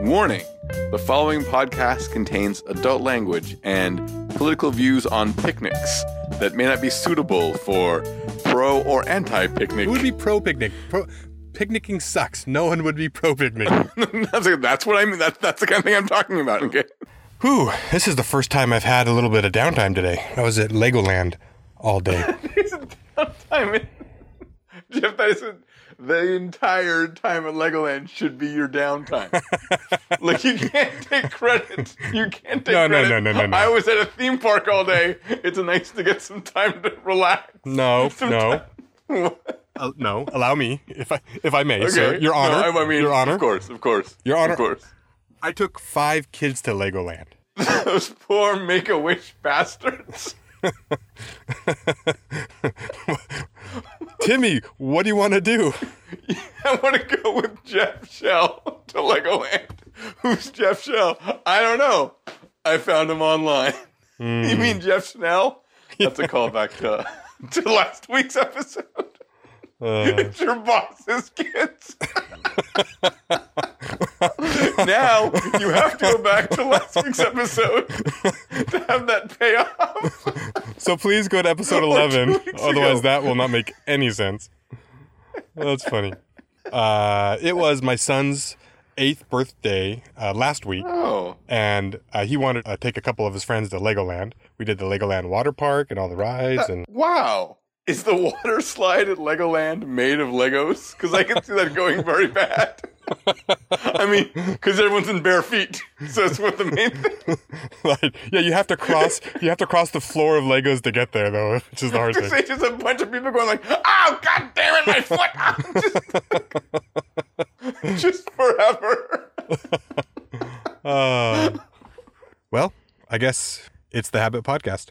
Warning the following podcast contains adult language and political views on picnics that may not be suitable for pro or anti picnic. Who would be pro picnic? Pro picnicking sucks. No one would be pro picnic. that's, that's what I mean. That's, that's the kind of thing I'm talking about. Okay. Whew, this is the first time I've had a little bit of downtime today. I was at Legoland all day. downtime. Jeff Tyson, the entire time at Legoland should be your downtime. like you can't take credit. You can't take No, no, credit. no, no, no, no. I was at a theme park all day. It's nice to get some time to relax. No, Some no, uh, no. Allow me, if I if I may, sir. Your No, Honor, I, I mean, Your Honor. Of course, of course. Your Honor. Of course. I took five kids to Legoland. Those poor Make a Wish bastards. Timmy, what do you want to do? I want to go with Jeff Schell to Legoland. Who's Jeff Schell? I don't know. I found him online. You hmm. mean Jeff Snell? That's a callback to, to last week's episode. Uh, It's your boss's kids. now you have to go back to last week's episode to have that payoff. so please go to episode eleven. Otherwise, ago. that will not make any sense. That's funny. Uh, it was my son's eighth birthday uh, last week. Oh, and uh, he wanted to take a couple of his friends to Legoland. We did the Legoland water park and all the rides, and wow. Is the water slide at Legoland made of Legos? Because I can see that going very bad. I mean, because everyone's in bare feet, so it's what the main thing. like, yeah, you have to cross, you have to cross the floor of Legos to get there, though, which is the hard Because thing. it's just a bunch of people going like, "Oh God damn it, my foot!" just, just forever. Uh, well, I guess it's the Habit Podcast.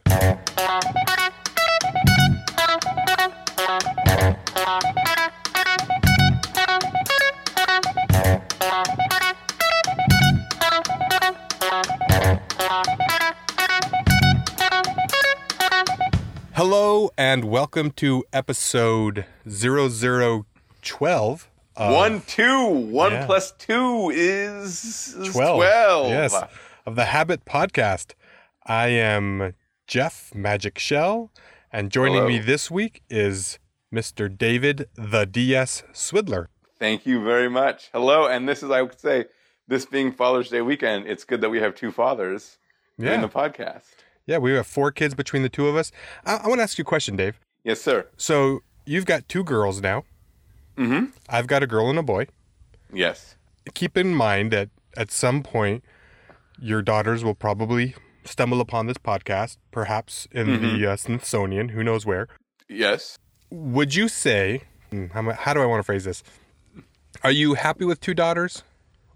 Hello and welcome to episode 0012 of one, two, one yeah. plus two is is 12. 12. Yes, of the Habit Podcast. I am Jeff Magic Schell, and joining Hello. me this week is Mr. David the DS Swidler. Thank you very much. Hello, and this is I would say this being Father's Day weekend. It's good that we have two fathers in the podcast. yeah, we have four kids between the two of us. I, I want to ask you a question, Dave. Yes, sir. So you've got two girls now. Mm-hmm. I've got a girl and a boy. Yes. Keep in mind that at some point, your daughters will probably stumble upon this podcast, perhaps in Mm-hmm. the uh, Smithsonian, who knows where. Yes. Would you say, hmm, how, how do I want to phrase this? Are you happy with two daughters?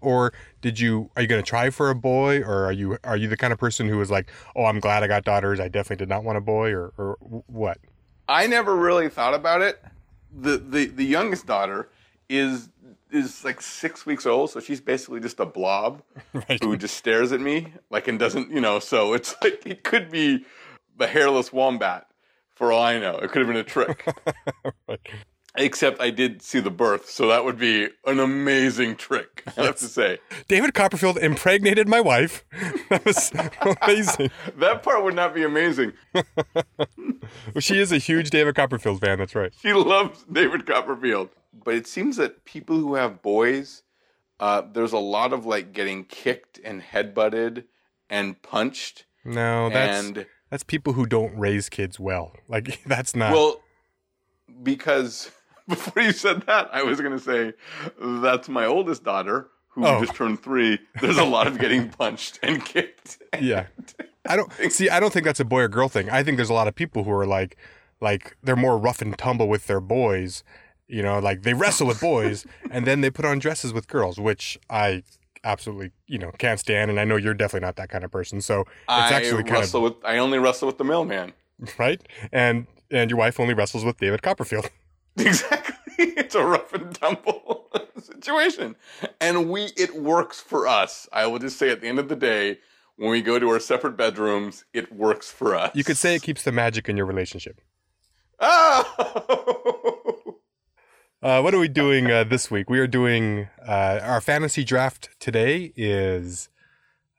Or did you are you going to try for a boy or are you are you the kind of person who is like, "Oh, I'm glad I got daughters. I definitely did not want a boy" or or what? I never really thought about it. The the the youngest daughter is is like six weeks old, so she's basically just a blob Right. who just stares at me like and doesn't you know. So it's like it could be the hairless wombat for all I know. It could have been a trick. Right. Except I did see the birth, so that would be an amazing trick. I have to say David Copperfield impregnated my wife. That was amazing. that part would not be amazing. Well, she is a huge David Copperfield fan. That's right. She loves David Copperfield. But it seems that people who have boys, uh, there's a lot of like getting kicked and headbutted and punched. No, that's and that's people who don't raise kids well. Like that's not. well, because before you said that, I was going to say that's my oldest daughter who Oh. just turned three. There's a lot of getting punched and kicked. yeah. I don't see. I don't think that's a boy or girl thing. I think there's a lot of people who are like, like they're more rough and tumble with their boys. You know, like they wrestle with boys and then they put on dresses with girls, which I absolutely, you know, can't stand. And I know you're definitely not that kind of person. So it's I actually kind wrestle with. I only wrestle with the mailman. right. And and your wife only wrestles with David Copperfield. Exactly. It's a rough and tumble situation. And we it works for us. I will just say at the end of the day, when we go to our separate bedrooms, it works for us. You could say it keeps the magic in your relationship. Oh Uh, what are we doing uh, this week? We are doing uh, our fantasy draft today is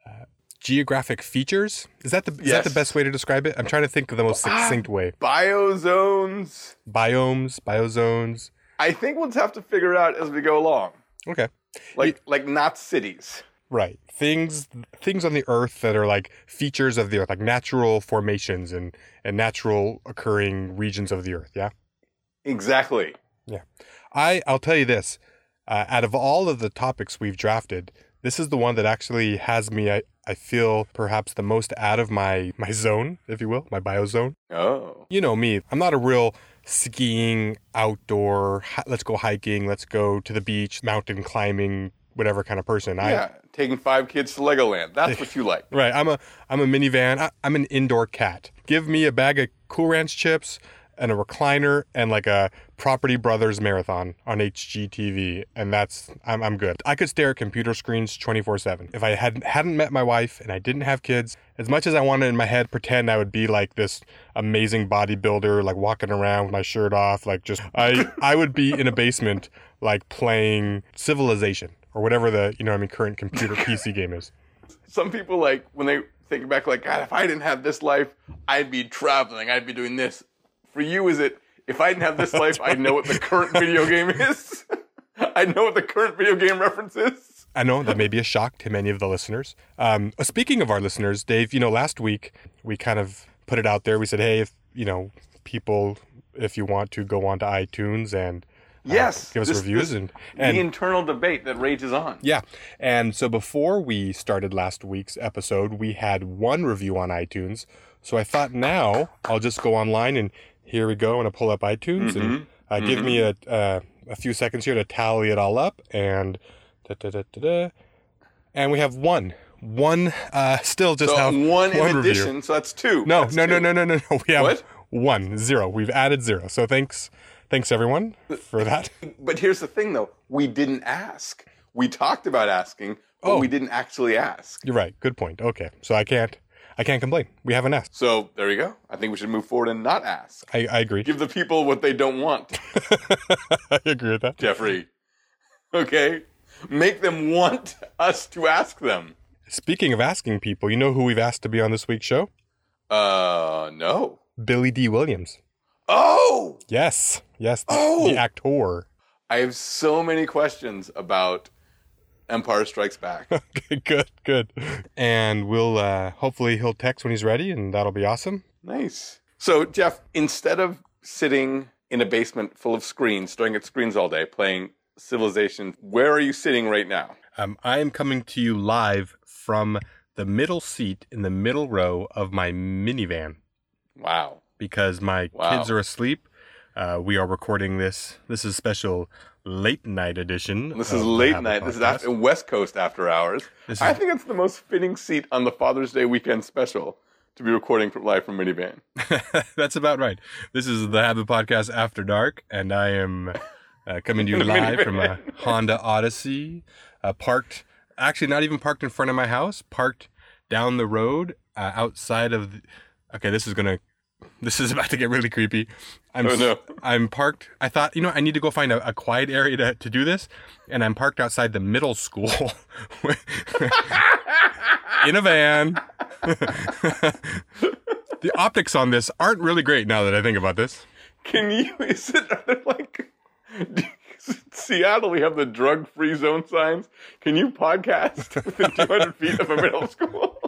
uh, geographic features. Is that the is that the best way to describe it? I'm trying to think of the most Ah. succinct way. Biozones. Biomes, biozones. I think we'll just have to figure it out as we go along. Okay. Like like not cities. Right. Things things on the earth that are like features of the earth, like natural formations and, and natural occurring regions of the earth. Yeah. Exactly. I I'll tell you this. Uh, out of all of the topics we've drafted, this is the one that actually has me. I, I feel perhaps the most out of my my zone, if you will, my biozone. Oh. You know me. I'm not a real skiing outdoor. Let's go hiking. Let's go to the beach, mountain climbing, whatever kind of person. I yeah. Taking five kids to Legoland. That's what you like. Right. I'm a I'm a minivan. I, I'm an indoor cat. Give me a bag of Cool Ranch chips and a recliner and like a Property Brothers marathon on HGTV, and that's I'm I'm good. I could stare at computer screens 24/7. If I hadn't hadn't met my wife and I didn't have kids, as much as I wanted in my head pretend I would be like this amazing bodybuilder, like walking around with my shirt off, like just I I would be in a basement like playing Civilization or whatever the you know I mean current computer PC game is. Some people like when they think back like God, if I didn't have this life, I'd be traveling, I'd be doing this. For you is it if I didn't have this life, I'd know what the current video game is. I know what the current video game reference is. I know that may be a shock to many of the listeners. Um, uh, speaking of our listeners, Dave, you know, last week we kind of put it out there. We said, hey, if you know, people, if you want to go on to iTunes and uh, Yes. give us this- reviews this- and the internal debate that rages on. yeah. And so before we started last week's episode, we had one review on iTunes. So I thought now I'll just go online and here we go and I pull up iTunes and uh, give me a uh, a few seconds here to tally it all up and da, da, da, da, da. and we have one one uh still just So have one in review. addition, so that's two. No, That's no, no, no, no, no, no. We have What? one zero. We've added zero. So thanks, thanks everyone for that. But here's the thing, though: we didn't ask. We talked about asking, but Oh. we didn't actually ask. You're right. Good point. Okay, so I can't, I can't complain. We haven't asked. So there you go. I think we should move forward and not ask. I, I agree. Give the people what they don't want, I agree with that. Jeffrey. Okay, make them want us to ask them. Speaking of asking people, you know who we've asked to be on this week's show? Uh, no. Billy Dee Williams. Oh, Yes, yes, the, Oh! the actor. I have so many questions about Empire Strikes Back. Okay, good, good. And we'll uh, hopefully he'll text when he's ready, and that'll be awesome. Nice. So, Jeff, instead of sitting in a basement full of screens, staring at screens all day, playing Civilization, where are you sitting right now? Um, I am coming to you live from the middle seat in the middle row of my minivan Wow. because my Wow. kids are asleep. Uh, we are recording this. This is special late night edition. This is late night. This is after, West Coast after hours. This I think it's the most fitting seat on the Father's Day weekend special to be recording from live from minivan. That's about right. This is the Habit Podcast After Dark, and I am uh, coming to you live from a. Honda Odyssey, uh, parked, actually not even parked in front of my house, parked down the road uh, outside of. The, okay, this is gonna. This is about to get really creepy. I'm Oh, no. I'm parked. I thought, you know, I need to go find a, a quiet area to, to do this, and I'm parked outside the middle school in a van. the optics on this aren't really great now that I think about this. Can you? Is it are there like Seattle? We have the drug-free zone signs. Can you podcast within 200 feet of a middle school?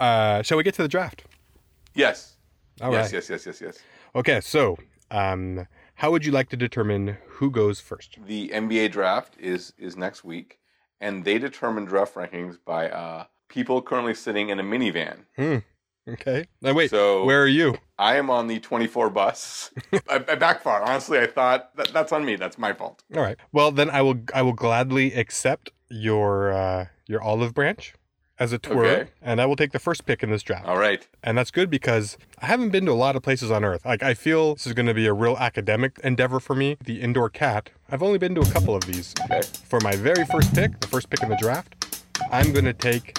Uh, shall we get to the draft? yes. All yes, right. yes, yes, yes, yes. Okay, so um, how would you like to determine who goes first? The NBA draft is is next week, and they determine draft rankings by uh, people currently sitting in a minivan. Okay. Now wait, So- where are you? I am on the 24 bus. I, I backfired. Honestly, I thought that, that's on me. That's my fault. All right. Well, then I will I will gladly accept your uh, your olive branch as a tour, Okay. and I will take the first pick in this draft. All right. And that's good because I haven't been to a lot of places on Earth. Like I feel this is going to be a real academic endeavor for me. The indoor cat. I've only been to a couple of these. Okay. For my very first pick, the first pick in the draft, I'm going to take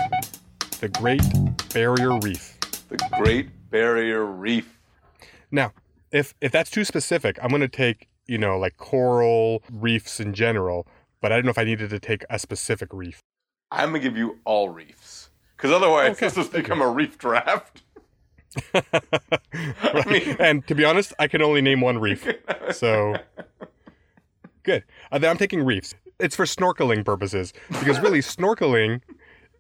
the Great Barrier Reef. The Great Barrier Reef. Now, if if that's too specific, I'm going to take you know like coral reefs in general, but I don't know if I needed to take a specific reef. I'm gonna give you all reefs because otherwise Okay, this has become a reef draft. Right. mean- and to be honest, I can only name one reef. So good. Uh, then I'm taking reefs. It's for snorkeling purposes because really snorkeling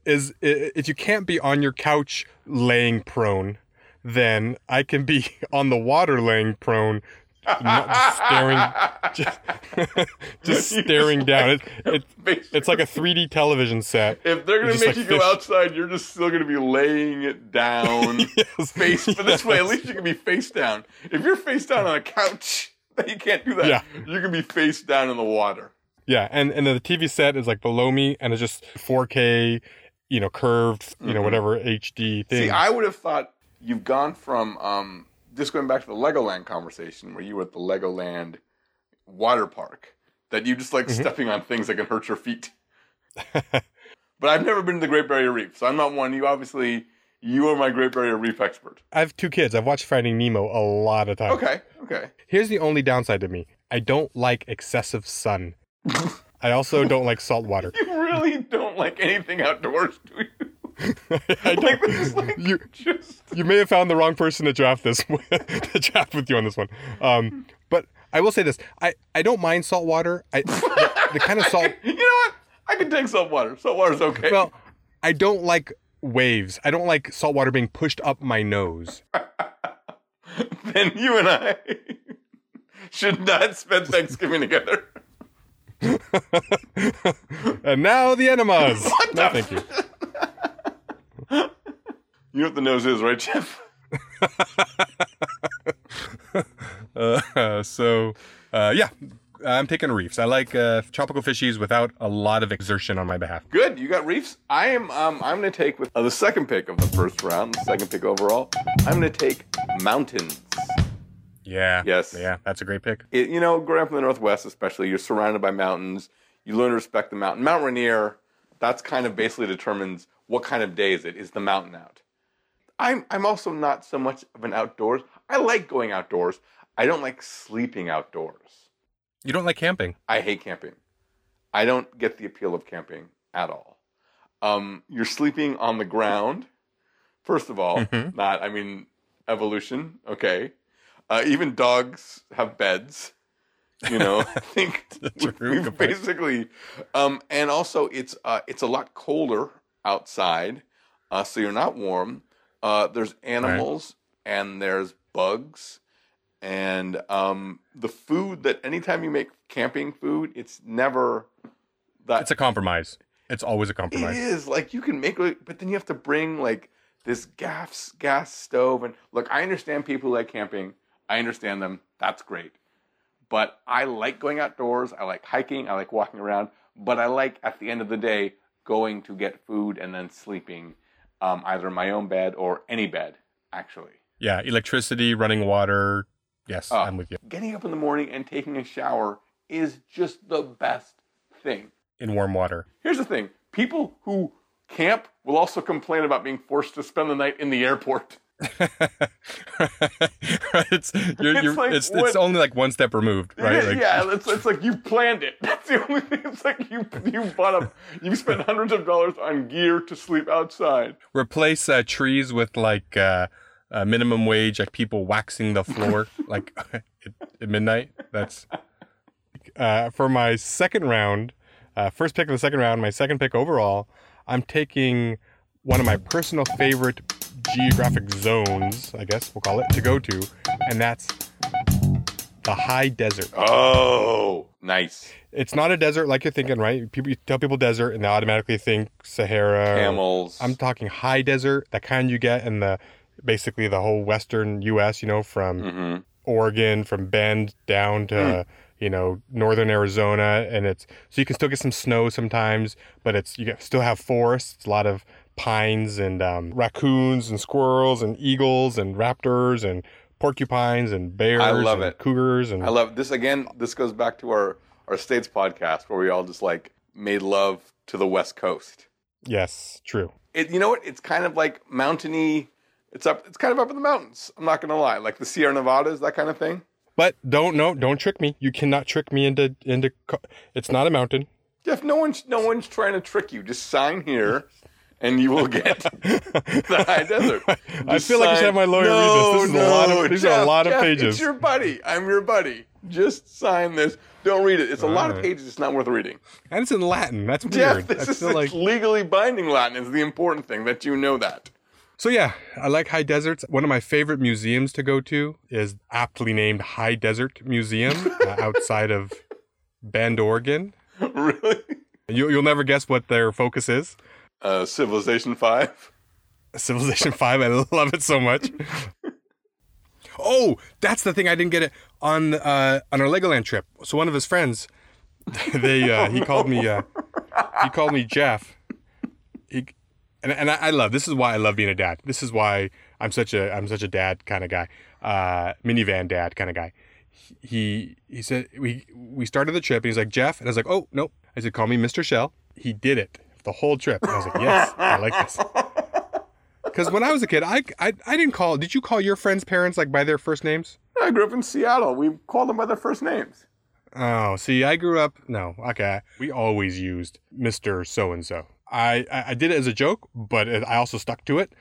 is if you can't be on your couch laying prone, then I can be on the water laying prone, just staring, just, just staring down. It, it, it's like a 3D television set. If they're gonna make like you go outside, you're just still gonna be laying it down, Yes. face. But this way, at least you can be face down. If you're face down on a couch, then you can't do that. Yeah. You can be face down in the water. Yeah, and and then the TV set is like below me, and it's just 4K, you know, curved, you know, Mhm. whatever HD thing. See, I would have thought you've gone from um, just going back to the Legoland conversation where you were at the Legoland water park that you just like Mhm. stepping on things that can hurt your feet. but I've never been to the Great Barrier Reef, so I'm not one. You obviously you are my Great Barrier Reef expert. I have two kids. I've watched Finding Nemo a lot of times. Okay, okay. Here's the only downside to me: I don't like excessive sun. I also don't like salt water. You really don't like anything outdoors, do you? I don't. this is like You just you may have found the wrong person to draft this to draft with you on this one. Um, but I will say this: I I don't mind salt water. I the, the kind of salt. you know what? I can take salt water. Salt water's okay. Well, I don't like waves. I don't like salt water being pushed up my nose. then you and I should not spend Thanksgiving together. and now the enemas. What no, the thank you. You know what the nose is, right, Jeff? Uh, so, uh, yeah, I'm taking reefs. I like uh, tropical fishies without a lot of exertion on my behalf. Good. You got reefs. I am. Um, I'm going to take with uh, the second pick of the first round, the second pick overall. I'm going to take mountains. Yeah. Yes. Yeah, that's a great pick. It, you know, growing up in the Northwest, especially, you're surrounded by mountains. You learn to respect the mountain. Mount Rainier. That's kind of basically determines what kind of day is it. Is the mountain out? I'm. I'm also not so much of an outdoors. I like going outdoors. I don't like sleeping outdoors. You don't like camping. I hate camping. I don't get the appeal of camping at all. Um, you're sleeping on the ground. First of all, Mhm. not. I mean, evolution. Okay. Uh, even dogs have beds. You know, I think we- we've basically, um, and also it's uh, it's a lot colder outside, uh, so you're not warm. Uh, there's animals and there's bugs, and um, the food that anytime you make camping food, it's never that. It's a compromise. It's always a compromise. It is like you can make, but then you have to bring like this gas gas stove and look. I understand people who like camping. I understand them. That's great. But I like going outdoors. I like hiking. I like walking around. But I like at the end of the day going to get food and then sleeping, um, either in my own bed or any bed. Actually, Yeah, electricity, running water. Yes, Oh. I'm with you. getting up in the morning and taking a shower is just the best thing. In warm water. Here's the thing people who camp will also complain about being forced to spend the night in the airport. it's you're, It's you're, like it's, what- it's only like one step removed, right? Like, yeah, it's, it's like you planned it. That's the only thing. It's like you you bought a you spent hundreds of dollars on gear to sleep outside. replace uh, trees with like uh, uh, minimum wage, like people waxing the floor like at, at midnight. That's uh, for my second round. Uh, first pick of the second round, my second pick overall. I'm taking one of my personal favorite geographic zones, I guess we'll call it, to go to, and that's the high desert. Oh, nice. It's not a desert like you're thinking, right? People you tell people desert, and they automatically think Sahara. Camels. I'm talking high desert, the kind you get in the basically the whole western U.S. You know, from hmm Oregon, from Bend down to you know northern Arizona, and it's so you can still get some snow sometimes, but it's you get, still have forests, a lot of pines and um, raccoons and squirrels and eagles and raptors and porcupines and bears. I love it. Cougars and I love this again. This goes back to our our states podcast where we all just like made love to the West Coast. Yes, true. It, you know what? It's kind of like mountainy. It's up. It's kind of up in the mountains. I'm not gonna lie, like the Sierra Nevadas, that kind of thing. But don't no, don't trick me. You cannot trick me into into. It's not a mountain. Jeff, no one's no one's trying to trick you. Just sign here, and you will get the high desert. I feel like I should have my lawyer read this. This is a lot of- these are a lot of Jeff, pages. It's your buddy. I'm your buddy. Just sign this. Don't read it. It's a lot of pages. It's not worth reading. And it's in Latin. That's weird. Jeff, this is like legally binding Latin. Is the important thing that you know that. So yeah, I like high deserts. One of my favorite museums to go to is aptly named High Desert Museum uh, outside of Bend, Oregon. really? You, you'll never guess what their focus is. Uh, Civilization Five. Civilization Five. I love it so much. oh, that's the thing I didn't get it on uh, on our Legoland trip. So one of his friends, they uh, he called me uh, he called me Jeff. He and and I, I love this is why I love being a dad. This is why I'm such a I'm such a dad kind of guy, uh, minivan dad kind of guy. He he said we we started the trip and he's like Jeff and I was like oh nope I said call me Mr. Schell. He did it the whole trip. And I was like yes I like this. Because when I was a kid, I, I I didn't call. Did you call your friends' parents like by their first names? I grew up in Seattle. We called them by their first names. Oh, see, I grew up. No, okay. We always used Mister So and So. I I I did it as a joke, but I also stuck to it.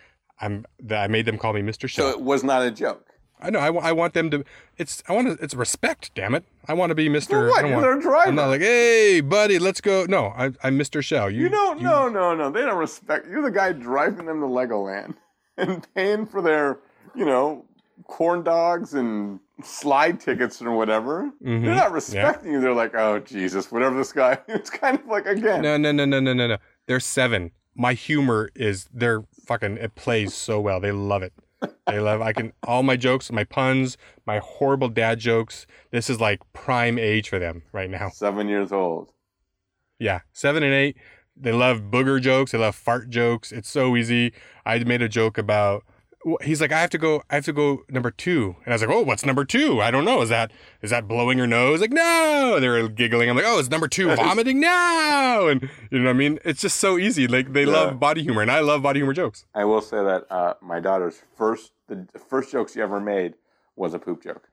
I'm that I made them call me Mister So Schell. it was not a joke. I know. I, I want them to. It's I want to. It's respect. Damn it. I want to be Mister. What? I want, their driver. I'm not like, hey, buddy, let's go. No, I, I'm Mister Schell. You, You don't. No, no, no. They don't respect. You're the guy driving them to Legoland and paying for their, you know, corn dogs and slide tickets or whatever. Mhm. They're not respecting you. They're like, oh Jesus, whatever this guy. It's kind of like again. No, no, no, no, no, no, no. They're seven. My humor is they're fucking. It plays so well. They love it. They love. I can all my jokes, my puns, my horrible dad jokes. This is like prime age for them right now. Seven years old. Yeah, seven and eight. They love booger jokes. They love fart jokes. It's so easy. I made a joke about. He's like, I have to go. I have to go number two, and I was like, Oh, what's number two? I don't know. Is that is that blowing your nose? Like, no. They were giggling. I'm like, Oh, it's number two, vomiting now. And you know what I mean? It's just so easy. Like they Yeah. love body humor, and I love body humor jokes. I will say that uh, my daughter's first, the first joke she ever made was a poop joke.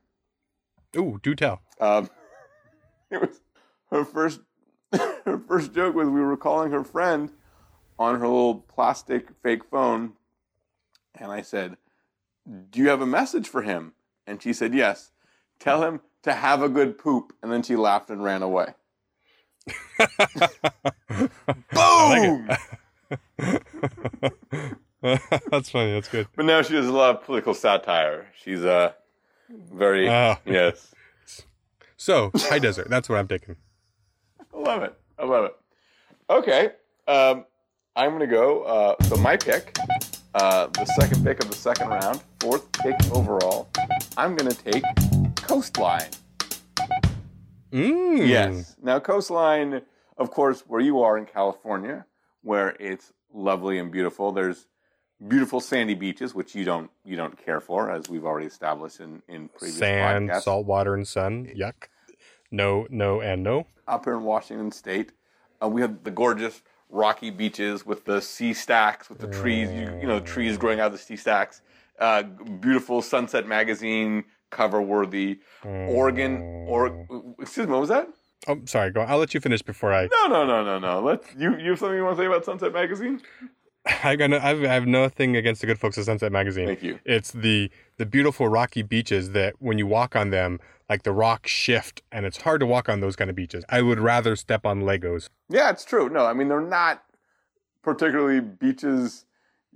Ooh, do tell. Um, it was her first. Her first joke was we were calling her friend on her little plastic fake phone, and I said, "Do you have a message for him?" And she said, "Yes. Tell him to have a good poop." And then she laughed and ran away. Boom! That's funny. That's good. But now she does a lot of political satire. She's uh very Oh. yes. So high desert. That's what I'm taking. I love it. I love it. Okay. Um, I'm going to go. Uh, so, my pick, uh, the second pick of the second round, fourth pick overall, I'm going to take Coastline. Mm. Yes. Now, Coastline, of course, where you are in California, where it's lovely and beautiful, there's beautiful sandy beaches, which you don't you don't care for, as we've already established in, in previous Sand, podcasts. salt water, and sun. Yuck. No, no, and no. up here in Washington State. Uh, we have the gorgeous rocky beaches with the sea stacks, with the trees, you, you know, trees growing out of the sea stacks. Uh, beautiful Sunset Magazine cover worthy. Oregon, or excuse me, what was that? Oh, sorry. Go. I'll let you finish before I. No, no, no, no, no. Let's you. You have something you want to say about Sunset Magazine? I got. No, I've, I have nothing against the good folks at Sunset Magazine. Thank you. It's the the beautiful rocky beaches that when you walk on them, like the rocks shift, and it's hard to walk on those kind of beaches. I would rather step on Legos. Yeah, it's true. No, I mean they're not particularly beaches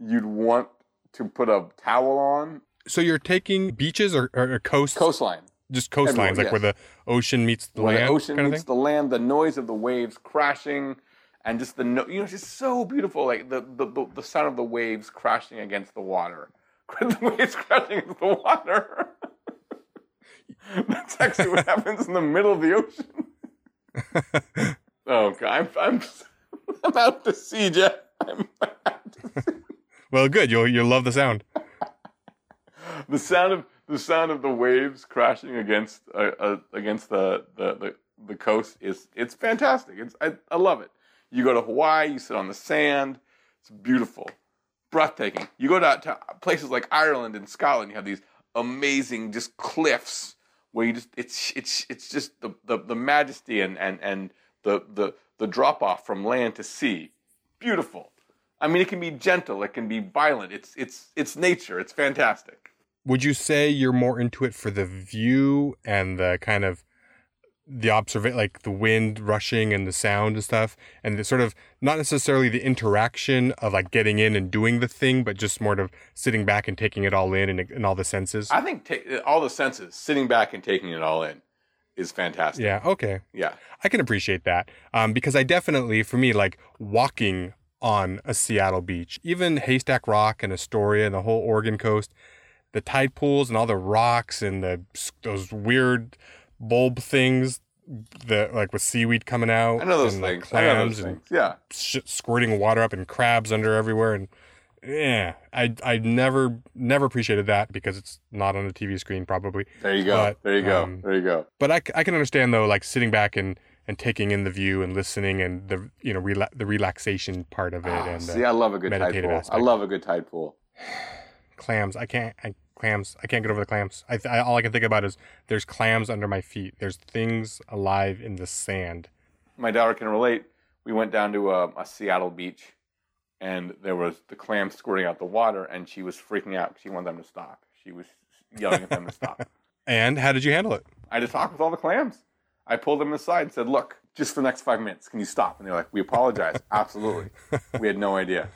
you'd want to put a towel on. So you're taking beaches or, or, or coast, Coastline. just coastlines, everywhere, like yes. where the ocean meets the where land, the ocean meets the land, the noise of the waves crashing, and just the no, you know, it's just so beautiful. Like the the, the, the sound of the waves crashing against the water, the waves crashing against the water. That's actually what happens in the middle of the ocean. oh God, I'm I'm I'm out to sea, Jeff. I'm out to sea. well, good. You'll you'll love the sound. the sound of the sound of the waves crashing against uh, uh, against the, the, the, the coast is it's fantastic. It's I, I love it. You go to Hawaii, you sit on the sand, It's beautiful, breathtaking. You go to, to places like Ireland and Scotland, you have these amazing just cliffs where you just it's it's it's just the the, the majesty and and and the the the drop off from land to sea. Beautiful. I mean, it can be gentle, it can be violent. It's it's it's nature. It's fantastic. Would you say you're more into it for the view and the kind of the observa like the wind rushing and the sound and stuff, and the sort of not necessarily the interaction of like getting in and doing the thing, but just more of sitting back and taking it all in and, and all the senses? I think ta- all the senses, sitting back and taking it all in, is fantastic. yeah. Okay. Yeah. I can appreciate that um, because I definitely, for me, like walking on a Seattle beach, even Haystack Rock and Astoria and the whole Oregon coast, the tide pools and all the rocks and the those weird bulb things that like with seaweed coming out. I know those and, like, things. I know clams those and things. Yeah. sh- squirting water up and crabs under everywhere and yeah, I I never never appreciated that because it's not on the TV screen probably. There you go. But, there you go. um, there you go. But I, I can understand though, like sitting back and, and taking in the view and listening and the you know rela- the relaxation part of it Ah, and see, I love a good tide pool. aspect. I love a good tide pool. clams. I can't. I, clams. I can't get over the clams. I, I all I can think about is there's clams under my feet. There's things alive in the sand. My daughter can relate. We went down to a, a Seattle beach, and there was the clams squirting out the water, and she was freaking out. She wanted them to stop. She was yelling at them to stop. And how did you handle it? I had to talk with all the clams. I pulled them aside and said, "Look, just for the next five minutes, can you stop?" And they're like, "We apologize. Absolutely. We had no idea."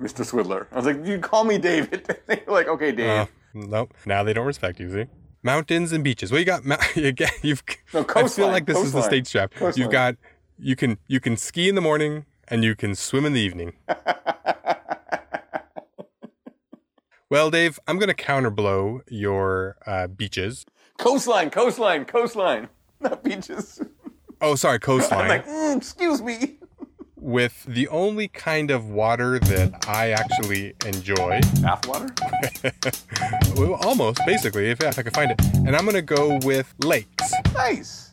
Mr. Swidler. I was like, you call me David. They're like, okay, Dave. Uh, nope. Now they don't respect you. See. Mountains and beaches. Well, you got you get you've. No, I feel like this is the coastline. state strap. Coastline. You've got you can you can ski in the morning and you can swim in the evening. Well, Dave, I'm going to counterblow your uh, beaches. coastline, coastline, coastline. Not beaches. Oh, sorry, I'm coastline. like, mm, excuse me. With the only kind of water that I actually enjoy. Bathwater? Well, almost, basically, if, if I can find it. And I'm going to go with lakes. Nice.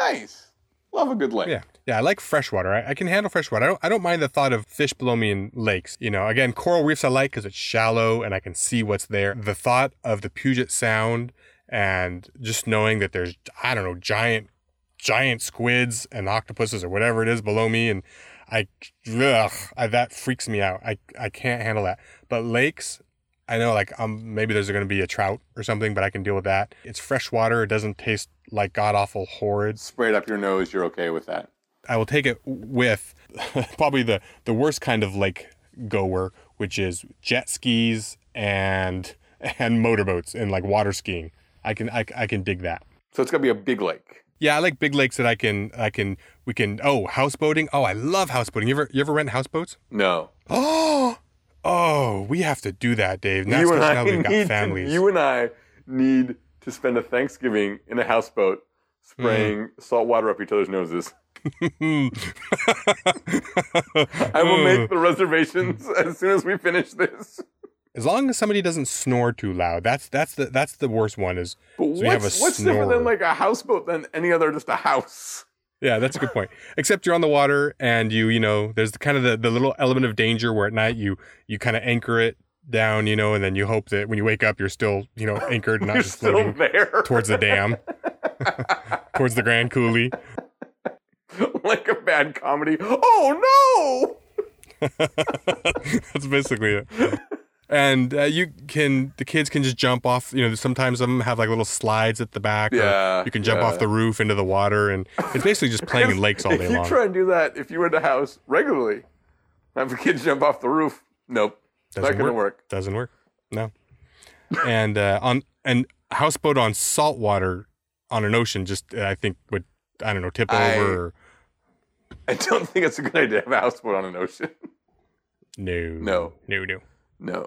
Nice. Love a good lake. Yeah. Yeah, I like freshwater. I, I can handle freshwater. I don't, I don't mind the thought of fish below me in lakes. You know, again, coral reefs I like because it's shallow and I can see what's there. The thought of the Puget Sound and just knowing that there's, I don't know, giant, giant squids and octopuses or whatever it is below me. And I, ugh, I that freaks me out. I, I can't handle that. But lakes, I know like um maybe there's going to be a trout or something, but I can deal with that. It's fresh water. It doesn't taste like god awful horrid. Spray it up your nose. You're okay with that. I will take it with probably the the worst kind of lake goer, which is jet skis and and motorboats and like water skiing. I can I, I can dig that. So it's to be a big lake. Yeah, I like big lakes that I can I can we can oh houseboating. Oh, I love houseboating. You ever you ever rent houseboats? No. Oh, oh, we have to do that, Dave. You and I we've got families. To, you and I need to spend a Thanksgiving in a houseboat spraying hmm. salt water up each other's noses. I will make the reservations as soon as we finish this. as long as somebody doesn't snore too loud. That's that's the that's the worst one. Is But So you have what's, what's different than like a houseboat than any other just a house? Yeah, that's a good point. Except you're on the water and you, you know, there's the kind of the, the little element of danger where at night you you kind of anchor it down, you know, and then you hope that when you wake up you're still, you know, anchored and not just floating there. towards the dam, towards the Grand Coulee. like a bad comedy. Oh no! That's basically it. And uh, you can, the kids can just jump off. You know, sometimes some have like little slides at the back. Yeah, you can jump yeah. off the roof into the water, and it's basically just playing in lakes all day if you long. try and do that, if you were in a house regularly, have the kids jump off the roof. Nope, Doesn't not gonna work. Doesn't work. No. and uh, on and houseboat on salt water on an ocean just I think would I don't know tip I- over. Or, I don't think it's a good idea to have a houseboat on an ocean. no. No. No. No. No.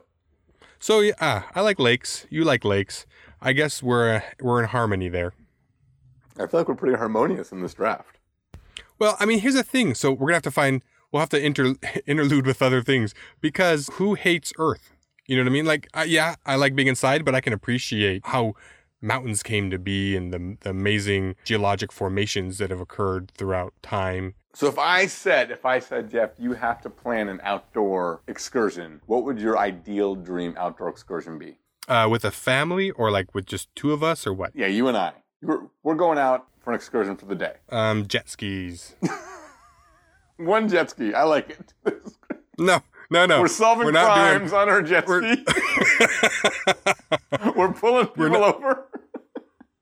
So yeah, ah, I like lakes. You like lakes. I guess we're uh, we're in harmony there. I feel like we're pretty harmonious in this draft. Well, I mean, here's the thing. So we're gonna have to find. We'll have to inter, interlude with other things because who hates Earth? You know what I mean? Like, uh, yeah, I like being inside, but I can appreciate how mountains came to be and the, the amazing geologic formations that have occurred throughout time. So if I said, if I said, Jeff, you have to plan an outdoor excursion, what would your ideal dream outdoor excursion be? Uh, with a family or like with just two of us or what? Yeah, you and I. We're, we're going out for an excursion for the day. Um, jet skis. One jet ski. I like it. No, no, no. We're solving We're not doing- crimes on our jet ski. we're pulling people not- over.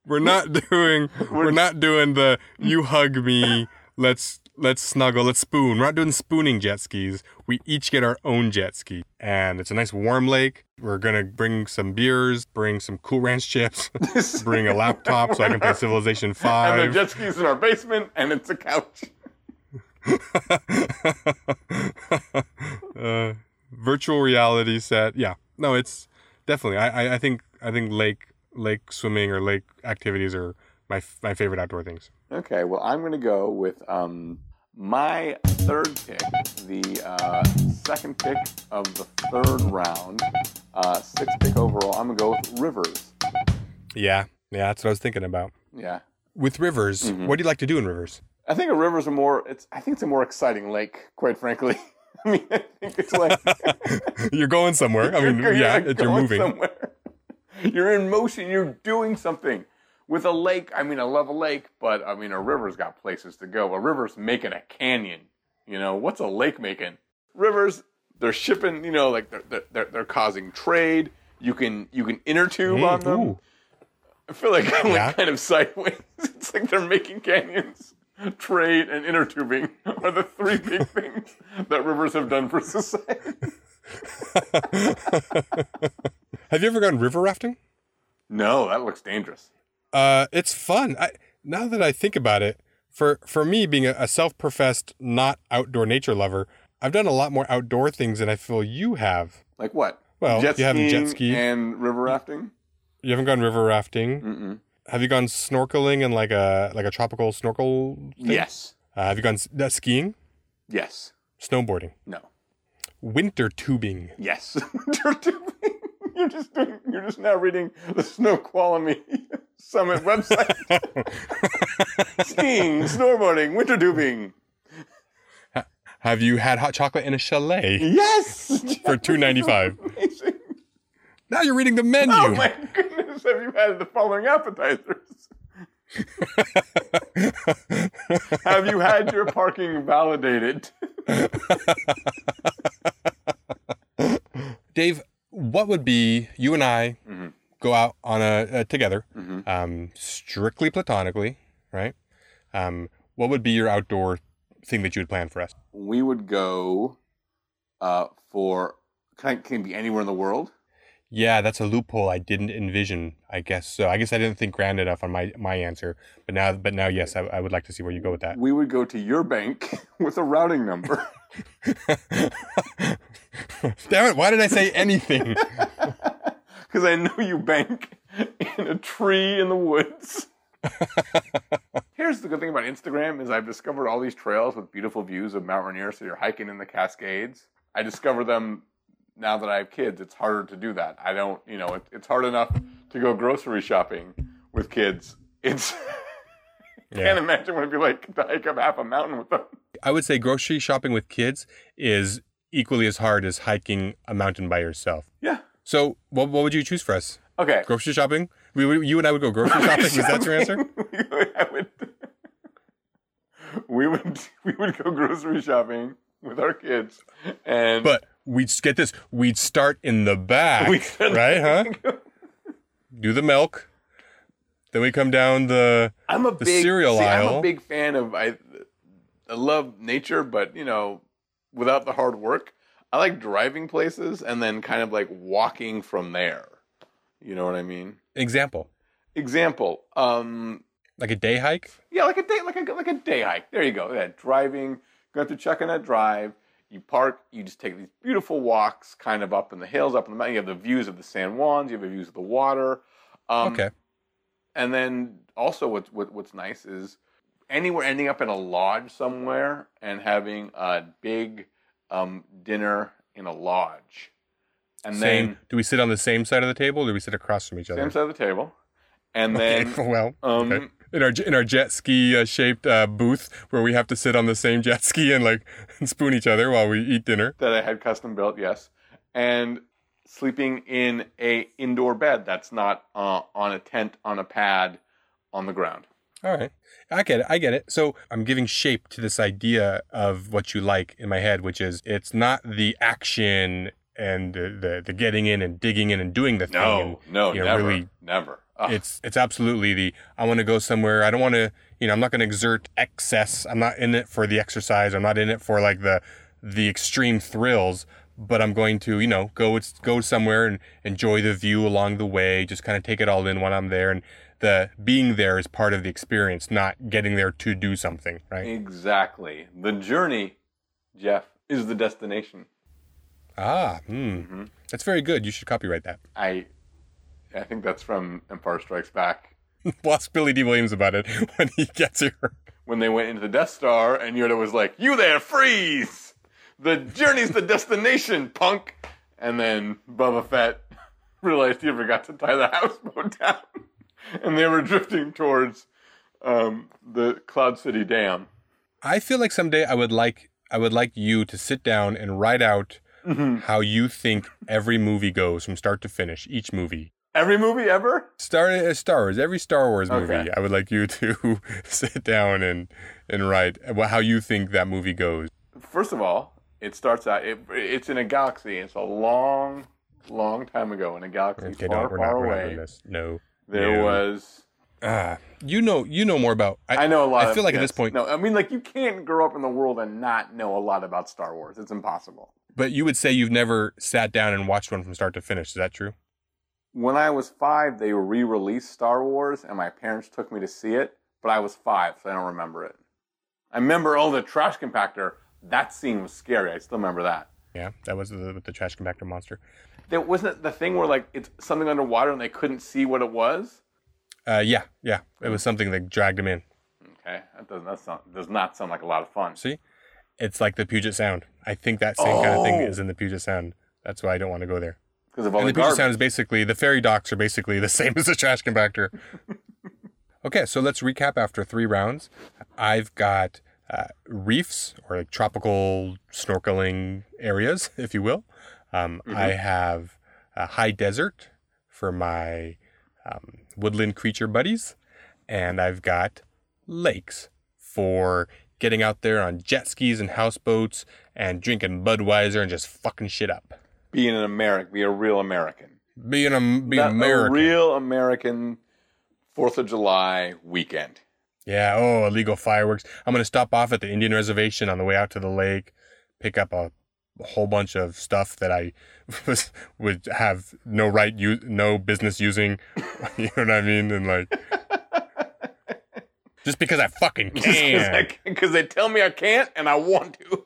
We're not doing we're not doing the you hug me, let's let's snuggle, let's spoon. We're not doing spooning jet skis. We each get our own jet ski. And it's a nice warm lake. We're gonna bring some beers, bring some cool ranch chips, bring a laptop so I can play Civilization 5. And the jet ski's in our basement, and it's a couch. uh, virtual reality set. Yeah. No, it's definitely I, I, I think I think lake lake swimming or lake activities are my my favorite outdoor things. Okay, well, I'm going to go with um, my third pick, the uh, second pick of the third round, uh, sixth pick overall. I'm going to go with Rivers. Yeah. Yeah, that's what I was thinking about. Yeah. With rivers, Mhm. what do you like to do in rivers? I think a river's a more, it's, I think it's a more exciting lake, quite frankly. I mean, I think it's like. you're going somewhere. I mean, You're- yeah, you're you're moving. somewhere. You're in motion. You're doing something. With a lake, I mean, I love a lake, but I mean, a river's got places to go. A river's making a canyon. You know, what's a lake making? Rivers, they're shipping. You know, like they're they're, they're, causing trade. You can you can inner tube on Mm, them. ooh. I feel like I went Yeah. kind of sideways. It's like they're making canyons. Trade and inner tubing are the three big things that rivers have done for society. Have you ever gone river rafting? No, that looks dangerous. Uh, it's fun. I, now that I think about it, for for me being a, a self-professed not outdoor nature lover, I've done a lot more outdoor things than I feel you have. Like what? Well, jet you haven't jet skied. and river rafting. You haven't gone river rafting. Mm-mm. Have you gone snorkeling in like a like a tropical snorkel? Thing? Yes. Uh, have you gone uh, skiing, Yes. snowboarding, No. winter tubing? Yes. you're just doing, you're just now reading the Snoqualmie Summit website. Skiing, snowboarding, winter tubing. Have you had hot chocolate in a chalet Yes. for two ninety five? Now you're reading the menu. Oh my goodness! Have you had the following appetizers? Have you had your parking validated? Dave, what would be you and I Mhm. go out on a, uh together, Mhm. um, strictly platonically, right? Um, what would be your outdoor thing that you would plan for us? We would go uh, for. Can, I, can it be anywhere in the world? Yeah, that's a loophole I didn't envision. I guess so. I guess I didn't think grand enough on my my answer, but now, but now, yes, I, I would like to see where you go with that. We would go to your bank with a routing number. Damn it! Why did I say anything? Because I know you bank in a tree in the woods. Here's the good thing about Instagram is I've discovered all these trails with beautiful views of Mount Rainier. So you're hiking in the Cascades. I discover them now that I have kids. It's harder to do that. I don't, you know, it, it's hard enough to go grocery shopping with kids. It's can't imagine what it'd be like to hike up half a mountain with them. I would say grocery shopping with kids is equally as hard as hiking a mountain by yourself. Yeah. So, what, what would you choose for us? Okay. Grocery shopping? We, we, you and I would go grocery shopping. Is that your answer? I would, we would we would go grocery shopping with our kids, and But we'd get this. We'd start in the back, right? Huh? Do the milk. Then we come down the. I'm a big cereal see, I'm a big fan of I. I love nature, but you know, without the hard work, I like driving places and then kind of like walking from there. You know what I mean? Example, Example, um, like a day hike. Yeah, like a day, like a like a day hike. There you go. Yeah, driving, going through Chuckanut Drive. You park. You just take these beautiful walks, kind of up in the hills, up in the mountain. You have the views of the San Juans. You have the views of the water. Um, okay. And then also, what's what, what's nice is anywhere ending up in a lodge somewhere and having a big um, dinner in a lodge, and same. then do we sit on the same side of the table, or do we sit across from each other? same side of the table, and Okay, then well, um, okay. in our in our jet ski uh, shaped uh, booth where we have to sit on the same jet ski and like spoon each other while we eat dinner. that I had custom built, yes, and sleeping in a indoor bed that's not uh, on a tent on a pad on the ground. All right. I get it. I get it. So I'm giving shape to this idea of what you like in my head, which is it's not the action and the the, the getting in and digging in and doing the thing. and, No, no, you know, never, really- never. Ugh. it's it's absolutely the I want to go somewhere. I don't want to, you know, I'm not going to exert excess. I'm not in it for the exercise. I'm not in it for like the the extreme thrills. But I'm going to, you know, go go somewhere and enjoy the view along the way. Just kind of take it all in when I'm there. And the being there is part of the experience, not getting there to do something, right? exactly. The journey, Jeff, is the destination. Ah, hmm. hmm That's very good. You should copyright that. I, I think that's from Empire Strikes Back. We'll ask Billy Dee Williams about it when he gets here. when they went into the Death Star, and Yoda was like, "You there, freeze! The journey's the destination, punk." And then Boba Fett realized he forgot to tie the houseboat down, and they were drifting towards um, the Cloud City Dam. I feel like someday I would like I would like you to sit down and write out how you think every movie goes from start to finish, each movie. Every movie ever? Star uh, Star Wars, every Star Wars movie. Okay. I would like you to sit down and and write how you think that movie goes. First of all, it starts out. It, it's in a galaxy. It's a long, long time ago in a galaxy Okay, far, no, we're far not, we're not away. doing this. No. There No. was Ah, you know, you know more about. I, I know a lot. I of- feel like at this point- no. I mean, like you can't grow up in the world and not know a lot about Star Wars. It's impossible. but you would say you've never sat down and watched one from start to finish. Is that true? When I was five, they re-released Star Wars, and my parents took me to see it. But I was five, so I don't remember it. I remember, oh, the trash compactor. That scene was scary. I still remember that. Yeah, that was the, with the trash compactor monster. There wasn't it the thing where like it's something underwater and they couldn't see what it was. Uh, yeah, yeah, it was something that dragged him in. Okay, that does not sound, does not sound like a lot of fun. See, it's like the Puget Sound. I think that same kind of thing Oh. is in the Puget Sound. That's why I don't want to go there. Because of all And the the Puget. Sound is basically the ferry docks are basically the same as the trash compactor. okay, so let's recap after three rounds. I've got uh, reefs or like tropical snorkeling areas, if you will. Um, I have a high desert for my um, woodland creature buddies, and I've got lakes for getting out there on jet skis and houseboats and drinking Budweiser and just fucking shit up. Being an American, be a real American. Being a being Not American. A real American Fourth of July weekend. Yeah. Oh, illegal fireworks. I'm gonna stop off at the Indian reservation on the way out to the lake, pick up a whole bunch of stuff that I was would have no right use, no business using. You know what I mean? And like, just because I fucking can. Because they tell me I can't and I want to.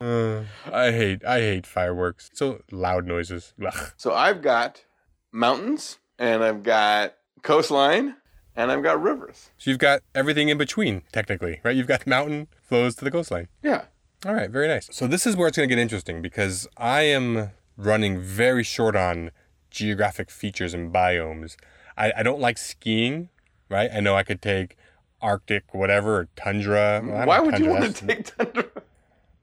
Uh, I hate I hate fireworks. So loud noises. Ugh. So I've got mountains and I've got coastline and I've got rivers. So you've got everything in between, technically, right? You've got mountain flows to the coastline. Yeah. All right, very nice. So this is where it's going to get interesting because I am running very short on geographic features and biomes. I, I don't like skiing, right? I know I could take Arctic, whatever, or tundra. Well, Why would you tundra, want to take tundra?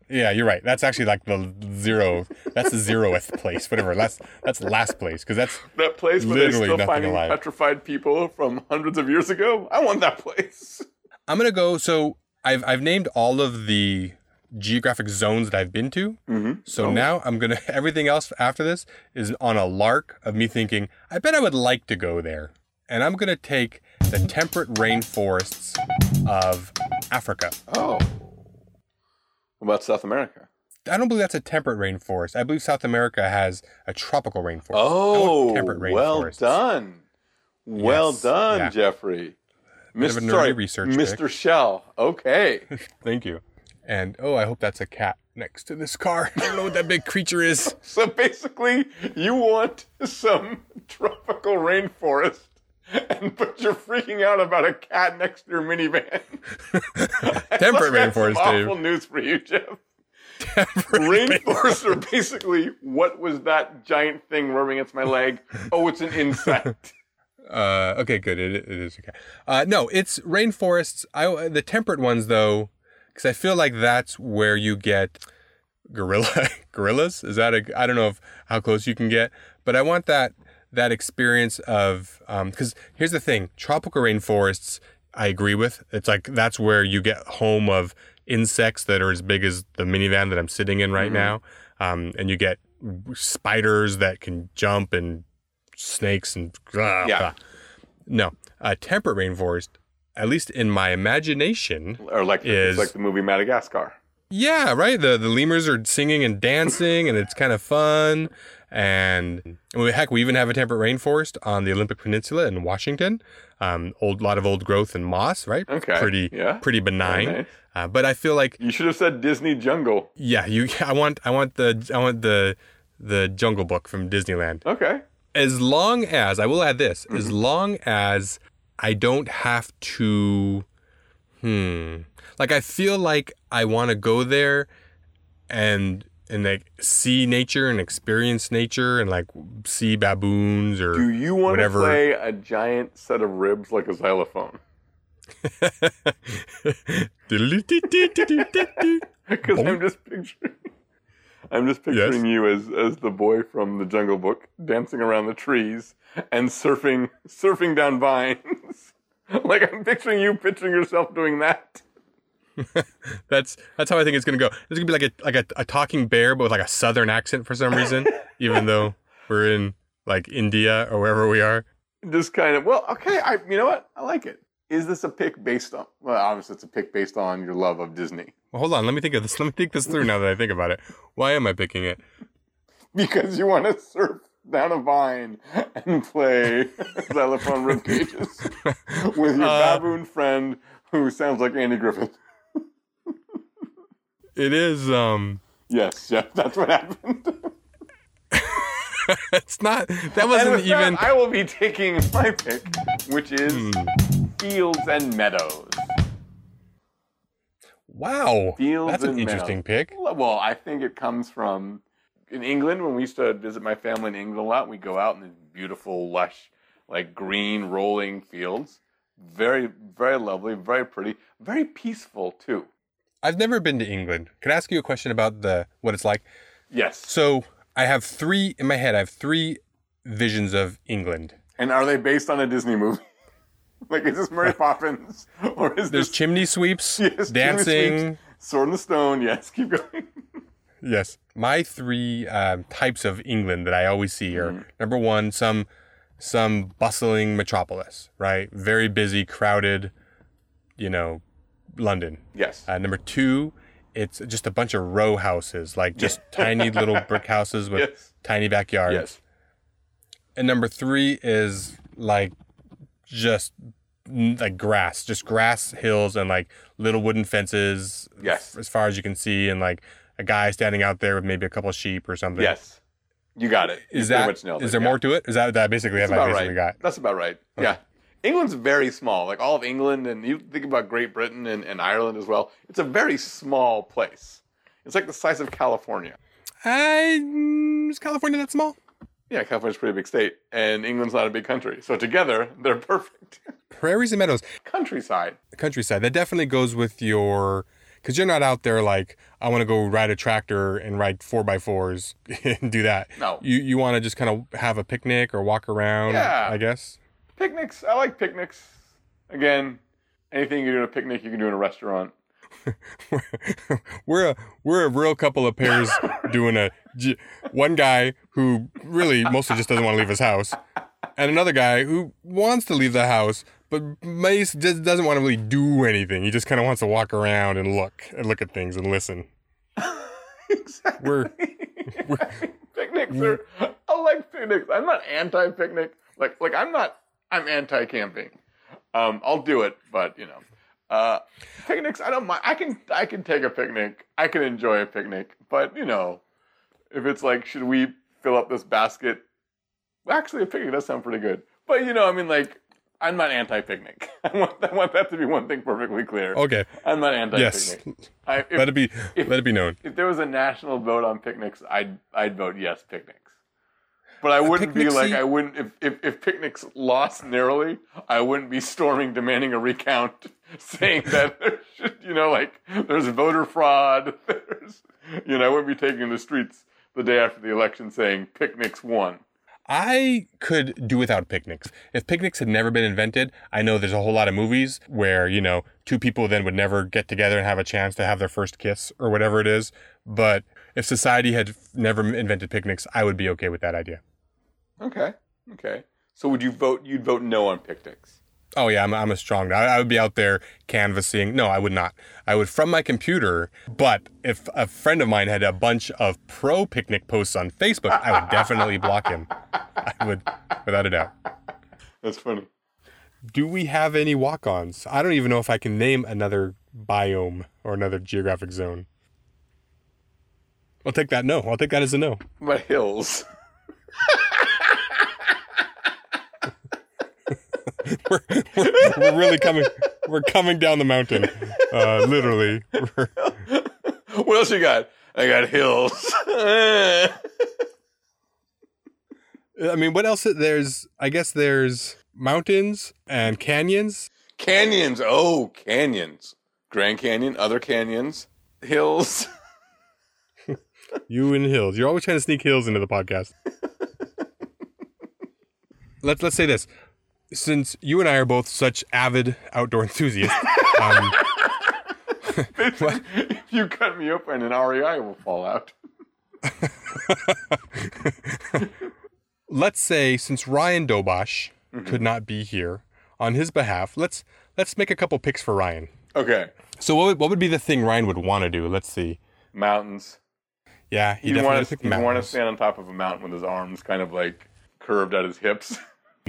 Yeah, you're right. That's actually like the zero. That's the zeroth place, whatever. That's that's last place because that's That place where they're still finding alive. petrified people from hundreds of years ago? I want that place. I'm gonna go. So I've I've named all of the geographic zones that I've been to. Mm-hmm. So now I'm gonna everything else after this is on a lark of me thinking I bet I would like to go there, and I'm gonna take the temperate rainforests of Africa. Oh. What about South America? I don't believe that's a temperate rainforest. I believe South America has a tropical rainforest. Oh, temperate well done. Well Yes, done, yeah. Jeffrey. Bit of a Mr. sorry, Mr. Schell. Okay. Thank you. And oh, I hope that's a cat next to this car. I don't know what that big creature is. so basically, you want some tropical rainforest, and but you're freaking out about a cat next to your minivan. Temperate I've some rainforest, Dave. Awful news for you, Jeff. Temperate Rainforests are basically what was that giant thing rubbing against my leg? Oh, it's an insect. Uh, okay, good. It, it is okay. Uh, no, it's rainforests. I the temperate ones though, because I feel like that's where you get gorilla gorillas. Is that a? I don't know if how close you can get, but I want that that experience of um, because here's the thing: tropical rainforests. I agree with. It's like that's where you get home of insects that are as big as the minivan that I'm sitting in right mm-hmm. now, um, and you get spiders that can jump and snakes and blah, Yeah. blah. No, a temperate rainforest, at least in my imagination, Or like Is- like the movie Madagascar. yeah, right. The the lemurs are singing and dancing, and it's kind of fun. And well, heck, we even have a temperate rainforest on the Olympic Peninsula in Washington. Um, old lot of old growth and moss, right? Okay, pretty yeah. pretty benign. Nice. Uh, but I feel like You should have said Disney Jungle. yeah, you. I want I want the I want the the Jungle Book from Disneyland. Okay. As long as I will add this, Mm-hmm. as long as I don't have to, hmm, like I feel like I want to go there and and like see nature and experience nature and like see baboons or Do you want whatever. to play a giant set of ribs like a xylophone? Because I'm just picturing, I'm just picturing you as as the boy from the Jungle Book dancing around the trees and surfing surfing down vines. like I'm picturing you picturing yourself doing that. that's that's how I think it's gonna go. It's gonna be like a like a, a talking bear, but with like a southern accent for some reason, even though we're in like India or wherever we are. Just kind of well, okay. I you know what? I like it. Is this a pick based on? Well, obviously it's a pick based on your love of Disney Well, hold on, let me think of this. Let me think this through now that I think about it. Why am I picking it? because you want to surf down a vine and play xylophone rib cages with your Uh, baboon friend who sounds like Andy Griffith. It is um Yes, Jeff, that's what happened. it's not that wasn't even I will be taking my pick, which is Hmm. fields and meadows. Wow. Fields That's an interesting meadows. pick. Well, I think it comes from in England when we used to visit my family in England a lot. We go out in these beautiful, lush, like green, rolling fields. Very, very lovely, very pretty, very peaceful too. I've never been to England. Can I ask you a question about the what it's like? Yes. So I have three in my head. I have three visions of England. And are they based on a Disney movie? like, is this Mary Poppins or is There's this chimney sweeps, Yes, chimney dancing. sweeps. Sword in the Stone? Yes, keep going. Yes. My three um, types of England that I always see are Mm. number one, some some bustling metropolis, right? Very busy, crowded, you know, London. yes. Uh, number two, it's just a bunch of row houses, like just tiny little brick houses with yes. tiny backyards. Yes. And number three is like just like grass, just grass hills and like little wooden fences. Yes. As far as you can see, and like a guy standing out there with maybe a couple of sheep or something. Yes. You got it. You Is that much nailed is it, there yeah. more to it? Is that that basically That's I about basically right. got? That's about right. Yeah. England's very small. Like all of England, and you think about Great Britain and, and Ireland as well. It's a very small place. It's like the size of California. Mm, is California that small? Yeah, California's a pretty big state, and England's not a big country. So together, they're perfect. Prairies and meadows. Countryside. countryside. That definitely goes with your because you're not out there like I want to go ride a tractor and ride four by fours and do that. No. You you want to just kind of have a picnic or walk around. Yeah. I guess. Picnics. I like picnics. Again, anything you do in a picnic, you can do in a restaurant. we're a we're a real couple of pairs doing a one guy who really mostly just doesn't want to leave his house, and another guy who wants to leave the house but may just doesn't want to really do anything. He just kind of wants to walk around and look and look at things and listen. exactly. We're picnics are. I like picnics. I'm not anti-picnic. Like like I'm not. I'm anti-camping. Um, I'll do it, but you know, uh, picnics. I don't mind. I can I can take a picnic. I can enjoy a picnic, but you know, if it's like, should we fill up this basket? Actually, a picnic does sound pretty good. But you know, I mean, like, I'm not anti-picnic. I want I want that to be one thing perfectly clear. okay. I'm not anti-picnic. I, if, Let it be if- let it be known. if there was a national vote on picnics, I'd I'd vote yes, picnics. But I wouldn't be like I wouldn't if, if if picnics lost narrowly, I wouldn't be storming demanding a recount, saying that there should, you know like there's voter fraud. There's you know I wouldn't be taking the streets the day after the election saying picnics won. I could do without picnics. If picnics had never been invented, I know there's a whole lot of movies where, you know, two people then would never get together and have a chance to have their first kiss or whatever it is. But if society had never invented picnics, I would be okay with that idea. Okay, okay. So would you vote? You'd vote no on picnics. Oh yeah, I'm, I'm a strong. I, I would be out there canvassing. No, I would not. I would from my computer. But if a friend of mine had a bunch of pro picnic posts on Facebook, I would definitely block him. I would, without a doubt. That's funny. Do we have any walk-ons? I don't even know if I can name another biome or another geographic zone. I'll take that no. I'll take that as a no. But hills. We're, we're, we're really coming. We're coming down the mountain, uh, literally. What else you got? I got hills. I mean, what else? There's, I guess, there's mountains and canyons. canyons. Oh, canyons. Grand Canyon, other canyons, hills. You and hills. You're always trying to sneak hills into the podcast. let's let's say this. Since you and I are both such avid outdoor enthusiasts, um, if you cut me open, an REI will fall out. let's say since Ryan Dobosh could not be here on his behalf, let's let's make a couple picks for Ryan. Okay, So what would, what would be the thing Ryan would want to do? Let's see. mountains. Yeah, he definitely want to. He'd want to stand on top of a mountain with his arms kind of like curved at his hips.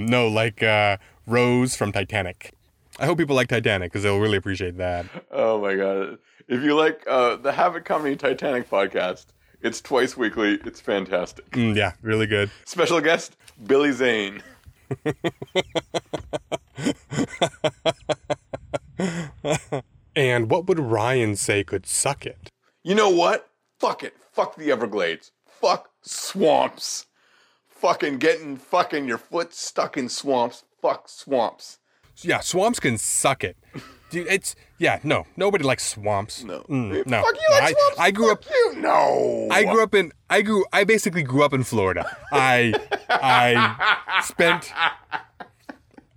No, like uh, Rose from Titanic. I hope people like Titanic because they'll really appreciate that. Oh my god! If you like uh, the Habit Company Titanic podcast, it's twice weekly. It's fantastic. Mm, yeah, really good. Special guest Billy Zane. And what would Ryan say could suck it? You know what? Fuck it. Fuck the Everglades. Fuck swamps. Fucking getting fucking your foot stuck in swamps. Fuck swamps. Yeah, swamps can suck it. Dude, it's yeah, no, nobody likes swamps. No. Mm, no. Fuck you like I, swamps. I grew up. You. No. I grew up in. I grew. I basically grew up in Florida. I I spent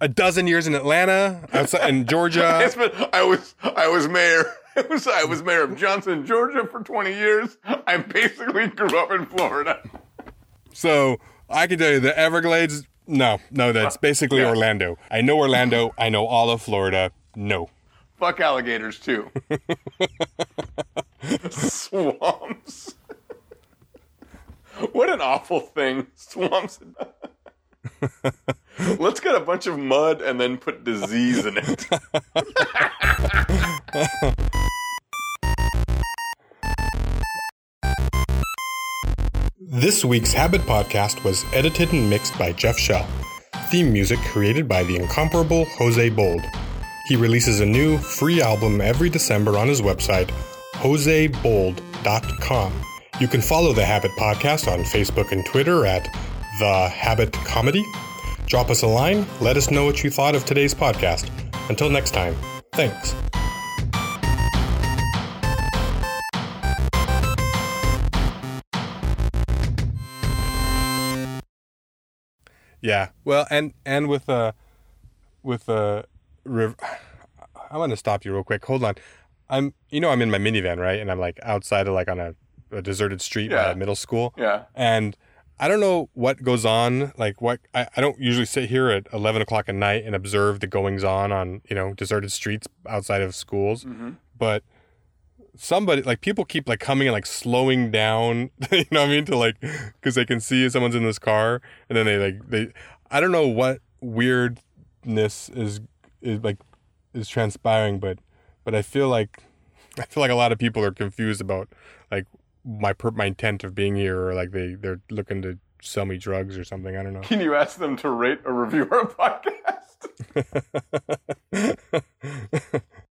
a dozen years in Atlanta, outside in Georgia. Been- I was I was mayor. Was I was mayor of Johnson, Georgia for 20 years. I basically grew up in Florida. So I can tell you the Everglades. No, no, that's basically Yeah. Orlando. I know Orlando. I know all of Florida. No. Fuck alligators too. Swamps. what an awful thing. Swamps. Let's get a bunch of mud and then put disease in it. This week's Habit podcast was edited and mixed by Jeff Schell. Theme music created by the incomparable Jose Bold. He releases a new free album every December on his website, josebold.com. You can follow the Habit podcast on Facebook and Twitter at The Habit Comedy. Drop us a line, let us know what you thought of today's podcast. Until next time, thanks. Yeah. Well, and and with uh with uh riv- I want to stop you real quick. Hold on. I'm you know I'm in my minivan, right? And I'm like outside of like on a, a deserted street by a middle school. Yeah. And I don't know what goes on. Like what I, I don't usually sit here at eleven o'clock at night and observe the goings on on, you know, deserted streets outside of schools. Mhm. But somebody like people keep like coming and like slowing down you know what i mean to like because they can see someone's in this car and then they like they i don't know what weirdness is is like is transpiring but but i feel like i feel like a lot of people are confused about like my per- my intent of being here or like they they're looking to sell me drugs or something i don't know Can you ask them to rate or review our podcast?